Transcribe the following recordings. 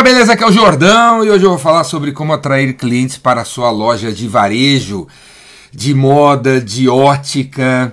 Galera, beleza? Aqui é o Jordão e hoje eu vou falar sobre como atrair clientes para a sua loja de varejo, de moda, de ótica,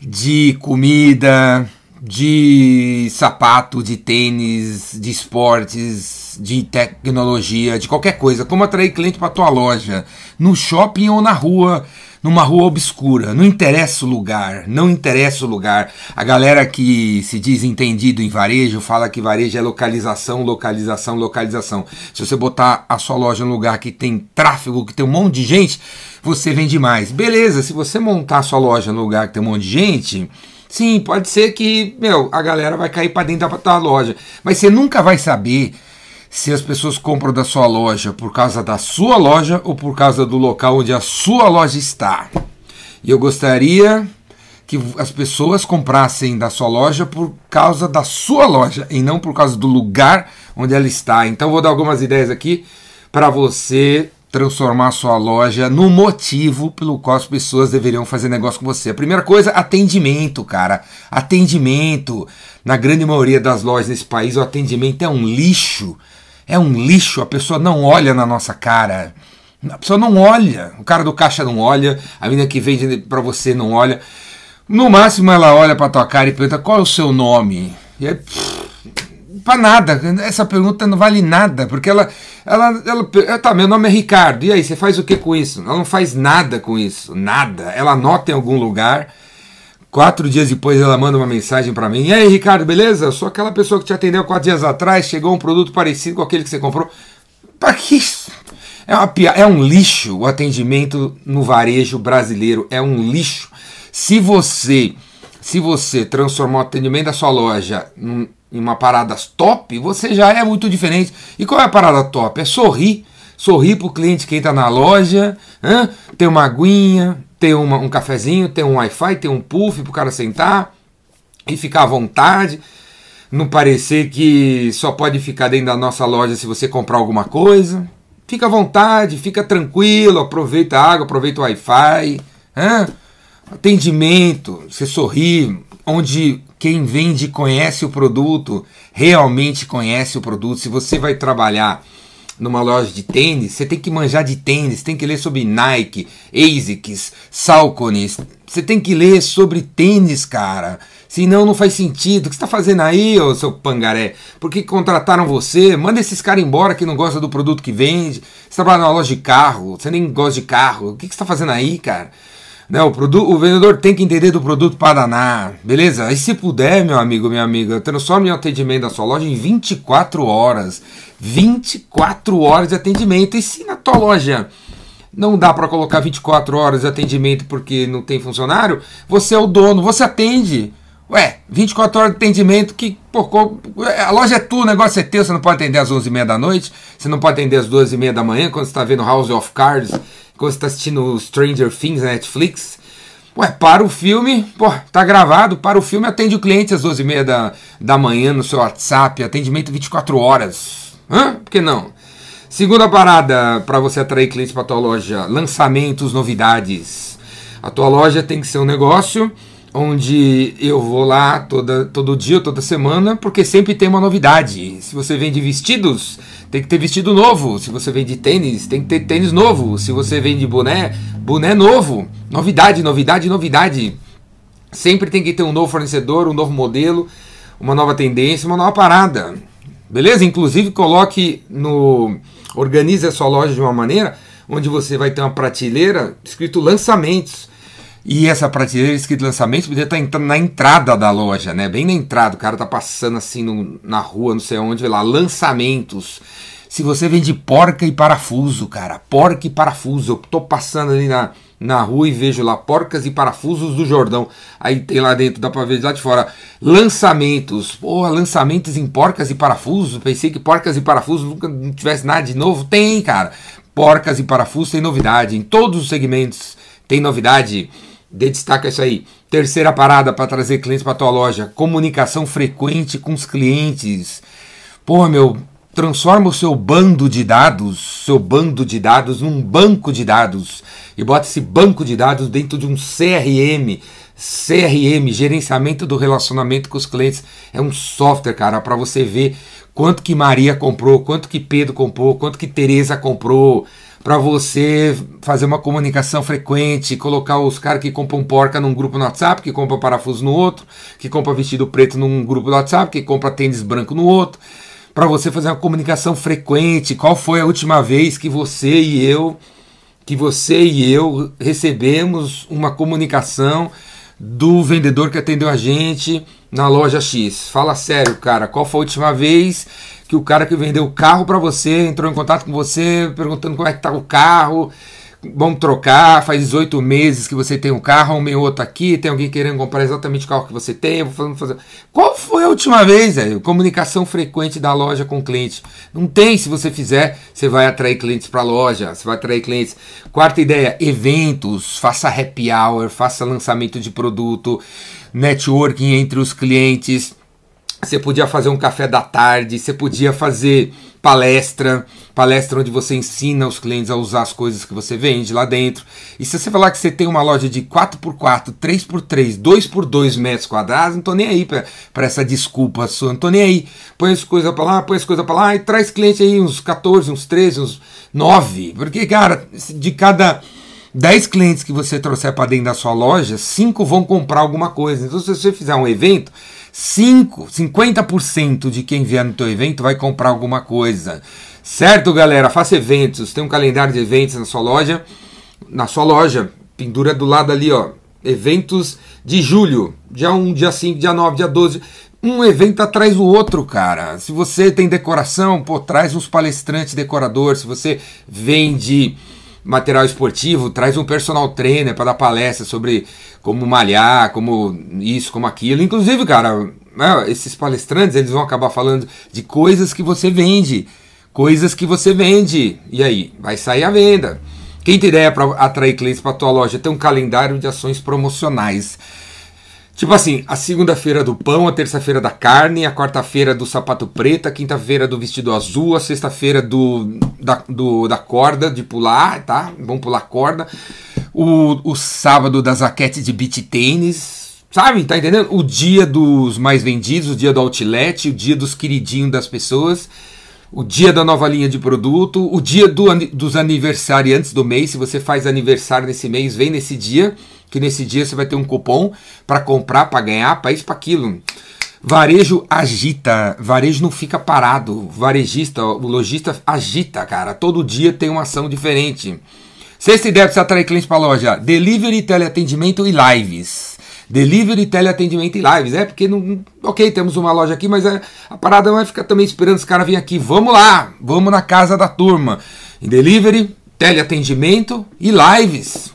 de comida, de sapato, de tênis, de esportes, de tecnologia, de qualquer coisa. Como atrair cliente para a tua loja, no shopping ou na rua numa rua obscura. Não interessa o lugar, não interessa o lugar. A galera que se diz entendido em varejo fala que varejo é localização, localização, localização. Se você botar a sua loja num lugar que tem tráfego, que tem um monte de gente, você vende mais. Beleza, se você montar a sua loja num lugar que tem um monte de gente. Sim, pode ser que, meu, a galera vai cair para dentro da tua loja, mas você nunca vai saber se as pessoas compram da sua loja por causa da sua loja ou por causa do local onde a sua loja está. E eu gostaria que as pessoas comprassem da sua loja por causa da sua loja e não por causa do lugar onde ela está. Então vou dar algumas ideias aqui para você transformar a sua loja no motivo pelo qual as pessoas deveriam fazer negócio com você. A primeira coisa, atendimento, cara. Atendimento. Na grande maioria das lojas nesse país, o atendimento é um lixo. É um lixo, a pessoa não olha na nossa cara. A pessoa não olha. O cara do caixa não olha, a menina que vende para você não olha. No máximo ela olha para tua cara e pergunta qual é o seu nome. E é para nada. Essa pergunta não vale nada, porque ela, ela, ela, tá, meu nome é Ricardo. E aí, você faz o que com isso? Ela não faz nada com isso, nada. Ela anota em algum lugar Quatro dias depois ela manda uma mensagem para mim. E aí, Ricardo, beleza? Sou aquela pessoa que te atendeu quatro dias atrás, chegou um produto parecido com aquele que você comprou. Para que isso? É, uma, é um lixo o atendimento no varejo brasileiro. É um lixo. Se você, se você transformar o atendimento da sua loja em uma parada top, você já é muito diferente. E qual é a parada top? É sorrir. Sorrir pro cliente que entra na loja, hein? ter uma aguinha, ter uma, um cafezinho, ter um Wi-Fi, ter um puff para o cara sentar e ficar à vontade. Não parecer que só pode ficar dentro da nossa loja se você comprar alguma coisa. Fica à vontade, fica tranquilo, aproveita a água, aproveita o Wi-Fi. Atendimento, você sorri, onde quem vende conhece o produto, realmente conhece o produto. Se você vai trabalhar numa loja de tênis, você tem que manjar de tênis, tem que ler sobre Nike, ASICS, Salcones. Você tem que ler sobre tênis, cara. Senão não faz sentido. O que você está fazendo aí, ô seu pangaré? Por que contrataram você? Manda esses caras embora que não gostam do produto que vende. Você trabalha numa loja de carro, você nem gosta de carro. O que você está fazendo aí, cara? Né, o, produto, o vendedor tem que entender do produto para danar, beleza? E se puder, meu amigo, minha amiga, transforme o atendimento da sua loja em 24 horas. 24 horas de atendimento. E se na tua loja não dá para colocar 24 horas de atendimento porque não tem funcionário, você é o dono, você atende. Ué, 24 horas de atendimento, que pô, a loja é tua, o negócio é teu, você não pode atender às 11h30 da noite, você não pode atender às 12h30 da manhã, quando você está vendo House of Cards, quando você está assistindo Stranger Things na Netflix. Ué, para o filme, pô, tá gravado, para o filme, atende o cliente às 12h30 da, da manhã no seu WhatsApp, atendimento 24 horas. Hã? Por que não? Segunda parada para você atrair clientes para tua loja: lançamentos, novidades. A tua loja tem que ser um negócio onde eu vou lá toda, todo dia, toda semana, porque sempre tem uma novidade. Se você vende vestidos, tem que ter vestido novo. Se você vende tênis, tem que ter tênis novo. Se você vende boné, boné novo. Novidade, novidade, novidade. Sempre tem que ter um novo fornecedor, um novo modelo, uma nova tendência, uma nova parada. Beleza? Inclusive coloque no. Organize a sua loja de uma maneira onde você vai ter uma prateleira escrito lançamentos. E essa prateleira escrito lançamentos poderia estar na entrada da loja, né? Bem na entrada. O cara tá passando assim no, na rua, não sei onde, lá, lançamentos. Se você vende porca e parafuso, cara, porca e parafuso, eu tô passando ali na, na rua e vejo lá porcas e parafusos do Jordão. Aí tem lá dentro, dá pra ver de lá de fora, lançamentos. Porra, lançamentos em porcas e parafusos. Pensei que porcas e parafusos nunca não tivesse nada de novo. Tem, cara. Porcas e parafusos tem novidade. Em todos os segmentos tem novidade. Dê destaque a isso aí. Terceira parada para trazer clientes para tua loja: comunicação frequente com os clientes. Porra, meu, transforma o seu bando de dados, seu bando de dados, num banco de dados e bota esse banco de dados dentro de um CRM. CRM, gerenciamento do relacionamento com os clientes, é um software, cara, para você ver quanto que Maria comprou, quanto que Pedro comprou, quanto que Teresa comprou, para você fazer uma comunicação frequente, colocar os caras que compram porca num grupo no WhatsApp, que compram parafuso no outro, que compram vestido preto num grupo no WhatsApp, que compra tênis branco no outro, para você fazer uma comunicação frequente. Qual foi a última vez que você e eu, que você e eu recebemos uma comunicação do vendedor que atendeu a gente na loja X? Fala sério, cara, qual foi a última vez que o cara que vendeu o carro para você entrou em contato com você perguntando como é que tá o carro, vamos trocar, faz 18 meses que você tem um carro, um meio outro aqui, tem alguém querendo comprar exatamente o carro que você tem, vou fazer... Qual foi a última vez, velho? Comunicação frequente da loja com cliente. Não tem, se você fizer, você vai atrair clientes para a loja, você vai atrair clientes. Quarta ideia, eventos, faça happy hour, faça lançamento de produto, networking entre os clientes você podia fazer um café da tarde, você podia fazer palestra, palestra onde você ensina os clientes a usar as coisas que você vende lá dentro. E se você falar que você tem uma loja de 4x4, 3x3, 2x2 metros quadrados, não tô nem aí para essa desculpa sua, não tô nem aí. Põe as coisas para lá, põe as coisas para lá e traz cliente aí uns 14, uns 13, uns 9. Porque, cara, de cada 10 clientes que você trouxer para dentro da sua loja, 5 vão comprar alguma coisa. Então, se você fizer um evento, 5, 50% de quem vier no teu evento vai comprar alguma coisa. Certo, galera? Faça eventos. Tem um calendário de eventos na sua loja. Na sua loja, pendura do lado ali, ó. Eventos de julho. Dia 1, dia 5, dia 9, dia 12 um evento atrás do outro, cara. Se você tem decoração, pô, traz uns palestrantes decoradores. Se você vende material esportivo, traz um personal trainer para dar palestra sobre como malhar, como isso, como aquilo. Inclusive, cara, né, esses palestrantes eles vão acabar falando de coisas que você vende, coisas que você vende. E aí, vai sair a venda. Quem tem ideia para atrair clientes para tua loja? Tem um calendário de ações promocionais. Tipo assim, a segunda-feira do pão, a terça-feira da carne, a quarta-feira do sapato preto, a quinta-feira do vestido azul, a sexta-feira do da, do, da corda de pular, tá? Vamos pular corda. O, o sábado da zaquete de beach tênis, sabe? Tá entendendo? O dia dos mais vendidos, o dia do outlet, o dia dos queridinhos das pessoas, o dia da nova linha de produto, o dia do, dos aniversariantes do mês. Se você faz aniversário nesse mês, vem nesse dia que nesse dia você vai ter um cupom para comprar, para ganhar, para isso, para aquilo. Varejo agita, varejo não fica parado. Varejista, o lojista agita, cara. Todo dia tem uma ação diferente. Sexta ideia para você atrair clientes para loja: delivery, teleatendimento e lives. Delivery, teleatendimento e lives. É porque não. Ok, temos uma loja aqui, mas é, a parada não vai ficar também esperando os caras virem aqui. Vamos lá, vamos na casa da turma. Em delivery, teleatendimento e lives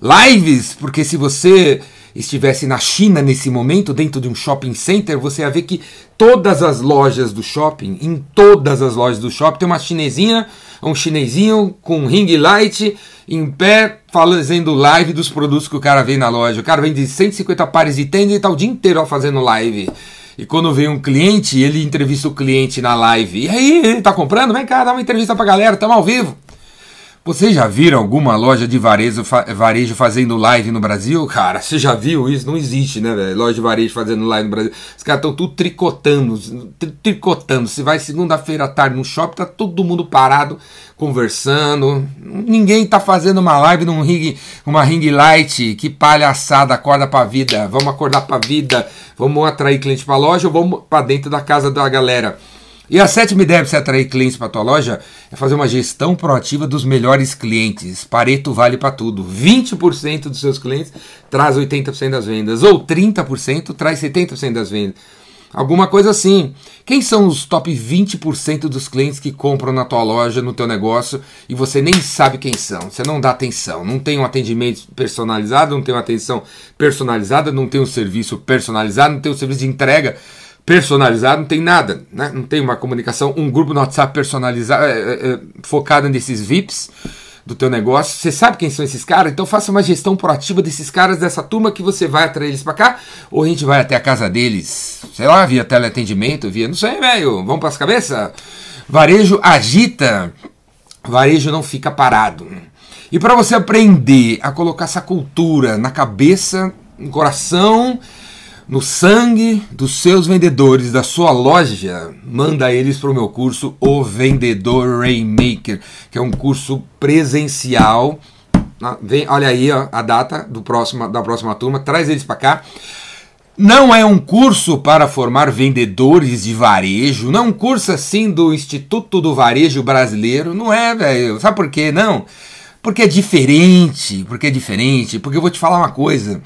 lives, porque se você estivesse na China nesse momento, dentro de um shopping center, você ia ver que todas as lojas do shopping, em todas as lojas do shopping, tem uma chinesinha, um chinesinho com ring light em pé, fazendo live dos produtos que o cara vem na loja. O cara vende 150 pares de tênis e tá o dia inteiro fazendo live. E quando vem um cliente, ele entrevista o cliente na live. E aí, tá comprando? Vem cá, dá uma entrevista pra galera, estamos ao vivo. Vocês já viram alguma loja de varejo, varejo fazendo live no Brasil? Cara, você já viu isso? Não existe, né, velho? Loja de varejo fazendo live no Brasil. Os caras estão tudo tricotando, tricotando. Se vai segunda-feira à tarde no shopping, tá todo mundo parado, conversando. Ninguém tá fazendo uma live num ring, uma ring light. Que palhaçada, acorda pra vida. Vamos acordar pra vida. Vamos atrair cliente pra loja ou vamos pra dentro da casa da galera. E a sétima ideia para você atrair clientes para a tua loja é fazer uma gestão proativa dos melhores clientes. Pareto vale para tudo. 20% dos seus clientes traz 80% das vendas, ou 30% traz 70% das vendas. Alguma coisa assim. Quem são os top 20% dos clientes que compram na tua loja, no teu negócio, e você nem sabe quem são? Você não dá atenção, não tem um atendimento personalizado, não tem uma atenção personalizada, não tem um serviço personalizado, não tem um serviço de entrega personalizado, não tem nada, né? não tem uma comunicação, um grupo no WhatsApp personalizado, é, é, é, focado nesses VIPs do teu negócio. Você sabe quem são esses caras? Então faça uma gestão proativa desses caras, dessa turma que você vai atrair eles para cá, ou a gente vai até a casa deles, sei lá, via teleatendimento, via, não sei, velho, vamos para as cabeças? Varejo agita, varejo não fica parado. E para você aprender a colocar essa cultura na cabeça, no coração no sangue dos seus vendedores da sua loja, manda eles para o meu curso O Vendedor Rainmaker, que é um curso presencial. Ah, vem, olha aí ó, a data do próximo, da próxima turma, traz eles para cá. Não é um curso para formar vendedores de varejo, não é um curso assim do Instituto do Varejo Brasileiro, não é, velho. Sabe por quê? Não. Porque é diferente, porque é diferente, porque eu vou te falar uma coisa.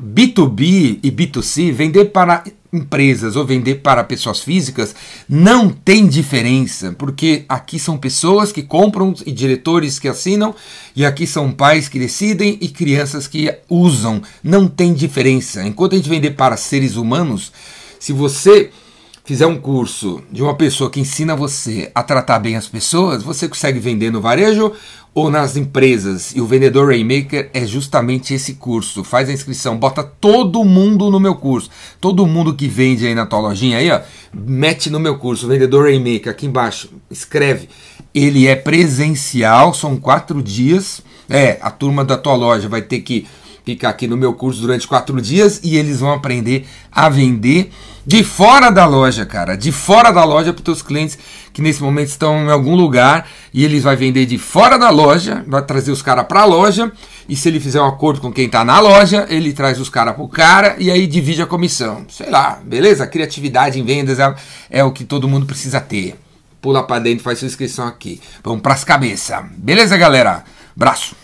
B2B e B2C, vender para empresas ou vender para pessoas físicas, não tem diferença, porque aqui são pessoas que compram e diretores que assinam, e aqui são pais que decidem e crianças que usam. Não tem diferença. Enquanto a gente vender para seres humanos, se você fizer um curso de uma pessoa que ensina você a tratar bem as pessoas, você consegue vender no varejo ou nas empresas. E o Vendedor Rainmaker é justamente esse curso. Faz a inscrição, bota todo mundo no meu curso. Todo mundo que vende aí na tua lojinha aí, ó, mete no meu curso, Vendedor Rainmaker, aqui embaixo, escreve. Ele é presencial, são quatro dias. É, a turma da tua loja vai ter que ficar aqui no meu curso durante quatro dias e eles vão aprender a vender de fora da loja, cara, de fora da loja para os teus clientes que nesse momento estão em algum lugar e eles vai vender de fora da loja, vai trazer os caras para a loja e se ele fizer um acordo com quem está na loja, ele traz os caras para o cara e aí divide a comissão. Sei lá, beleza? Criatividade em vendas é, é o que todo mundo precisa ter. Pula para dentro, faz sua inscrição aqui. Vamos para as cabeças. Beleza, galera? Braço.